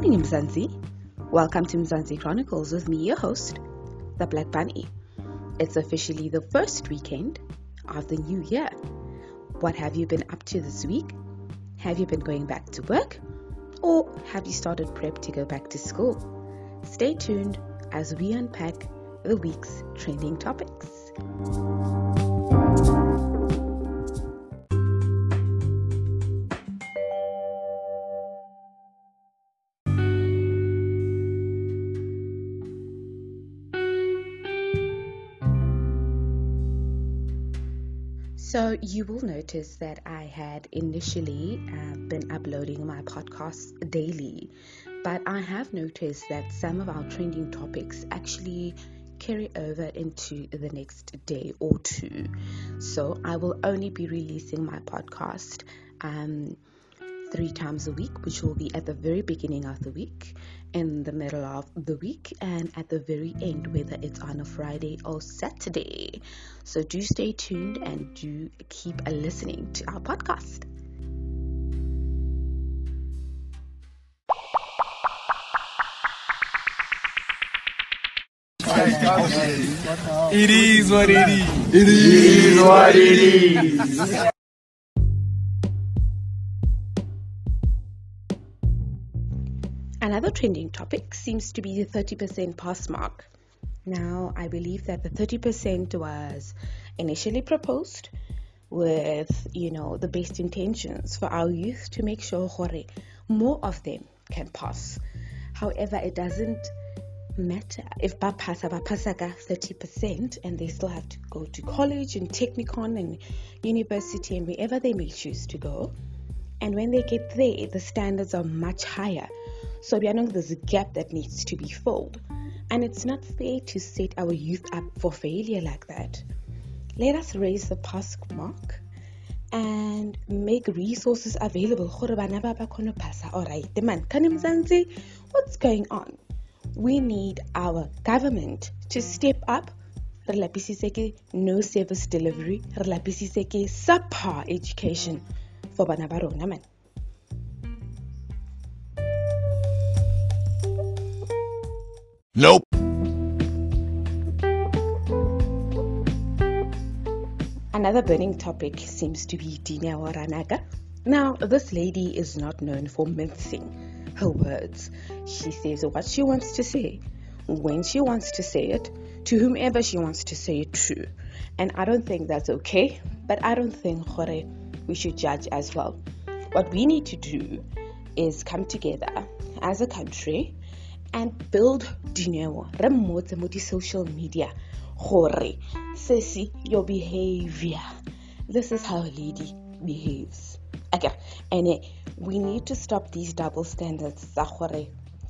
morning, Mzansi. Welcome to Mzansi Chronicles with me, your host, the Black Bunny. It's officially the first weekend of the new year. What have you been up to this week? Have you been going back to work? Or have you started prep to go back to school? Stay tuned as we unpack the week's trending topics. So, you will notice that I had initially uh, been uploading my podcasts daily, but I have noticed that some of our trending topics actually carry over into the next day or two. So, I will only be releasing my podcast um, three times a week, which will be at the very beginning of the week, in the middle of the week, and at the very end, whether it's on a Friday or Saturday. So do stay tuned and do keep listening to our podcast. It is what it is. It is what it is. Trending topic seems to be the 30% pass mark. Now, I believe that the 30% was initially proposed with, you know, the best intentions for our youth to make sure hore, more of them can pass. However, it doesn't matter if ba pass ba pass 30% and they still have to go to college and technicon and university and wherever they may choose to go. And when they get there, the standards are much higher. So we know there's a gap that needs to be filled. And it's not fair to set our youth up for failure like that. Let us raise the pass mark and make resources available. Alright, man, what's going on? We need our government to step up. No service delivery, subpar education for bana ba rona man. Nope. Another burning topic seems to be Dineo Ranaka. Now, this lady is not known for mincing her words. She says what she wants to say, when she wants to say it, to whomever she wants to say it to. And I don't think that's okay, but I don't think Hore, we should judge as well. What we need to do is come together as a country and build dinero remote mo social media gore sissy your behavior. This is how a lady behaves. Okay and uh, we need to stop these double standards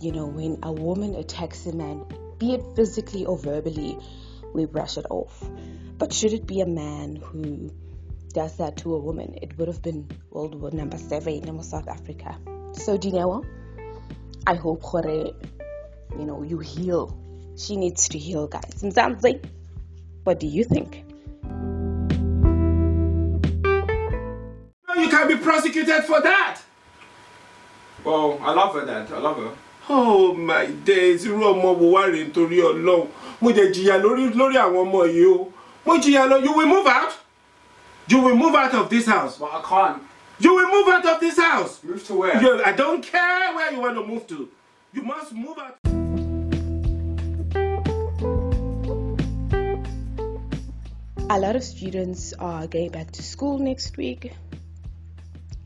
you know when a woman attacks a man be it physically or verbally we brush it off. But should it be a man who does that to a woman it would have been world war number seven in south africa. So Dineo i hope gore you know, you heal. She needs to heal, guys. Mzansi, what do you think? You can be prosecuted for that. Well, I love her, Dad. I love her. Oh my days, irú ọmọ wo wá rèé nítorí Ọlọ́run. Mo jẹ jìyà lórí lórí àwọn ọmọ yìí o. Mo jìyà lọ, you will move out. You will move out of this house. But I can't. You will move out of this house. Move to where? You, I don't care where you want to move to. You must move out. A lot of students are going back to school next week.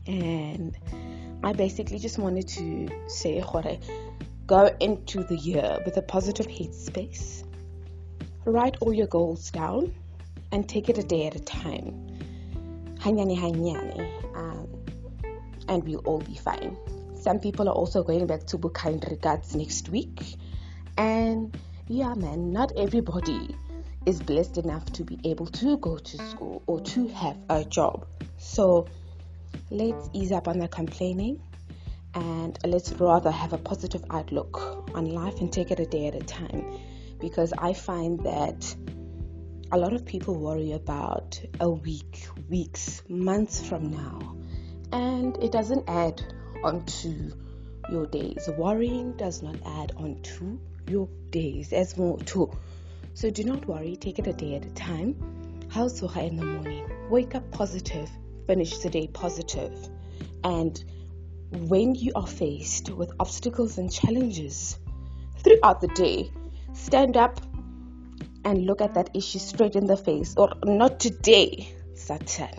And i basically just wanted to say go into the year with a positive headspace. Write all your goals down and take it a day at a time. Hanyani hanyani um, and we'll all be fine. Some people are also going back to Bukind regards next week. And yeah man not everybody is blessed enough to be able to go to school or to have a job. So let's ease up on the complaining and let's rather have a positive outlook on life and take it a day at a time because I find that a lot of people worry about a week, weeks, months from now, and it doesn't add onto your days. Worrying does not add on to your days as more too. So do not worry, take it a day at a time. How's Soha in the morning? Wake up positive, finish the day positive. And when you are faced with obstacles and challenges throughout the day, stand up and look at that issue straight in the face. Or not today, Satan.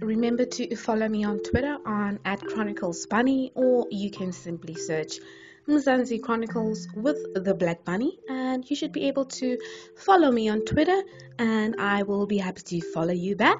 Remember to follow me on Twitter on at Chronicles Bunny or you can simply search Mzansi Chronicles with the Black Bunny and you should be able to follow me on Twitter and I will be happy to follow you back.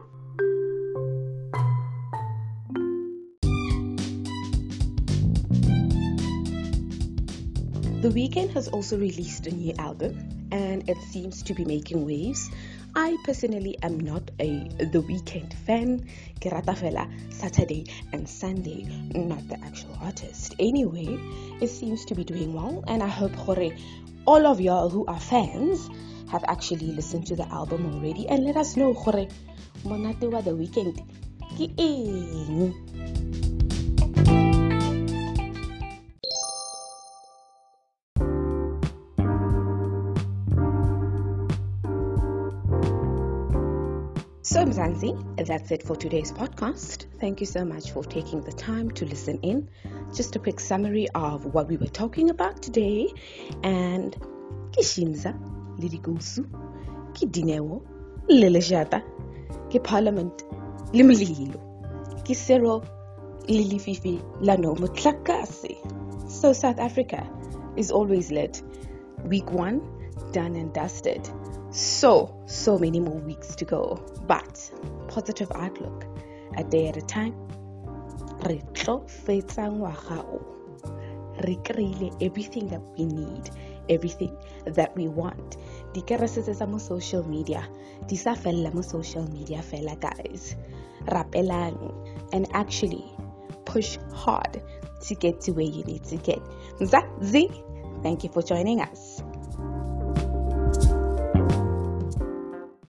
The Weeknd has also released a new album and it seems to be making waves. I personally am not a The weekend fan. Kirata fela Saturday and Sunday, not the actual artist. Anyway, it seems to be doing well, and I hope Hore, all of y'all who are fans have actually listened to the album already and let us know Hore, monate wa The weekend ki So, Mzansi, that's it for today's podcast. Thank you so much for taking the time to listen in. Just a quick summary of what we were talking about today. And Kishimza, Lidigusu, Kidinewo, Lilejata, Ki Parliament, Limlilo, Kisero, Lilififi, Lano Mutlakasi. So, South Africa is always lit. Week one, done and dusted. So, so many more weeks to go. But positive outlook, a day at a time. Re tlo fetsa ngwaga o. Re kry-ile everything that we need, everything that we want. Dikerese tse tsa mo social media, di sa fella mo social media fela guys. Rapelang and actually push hard to get to where you need to get. Mzansi, thank you for joining us.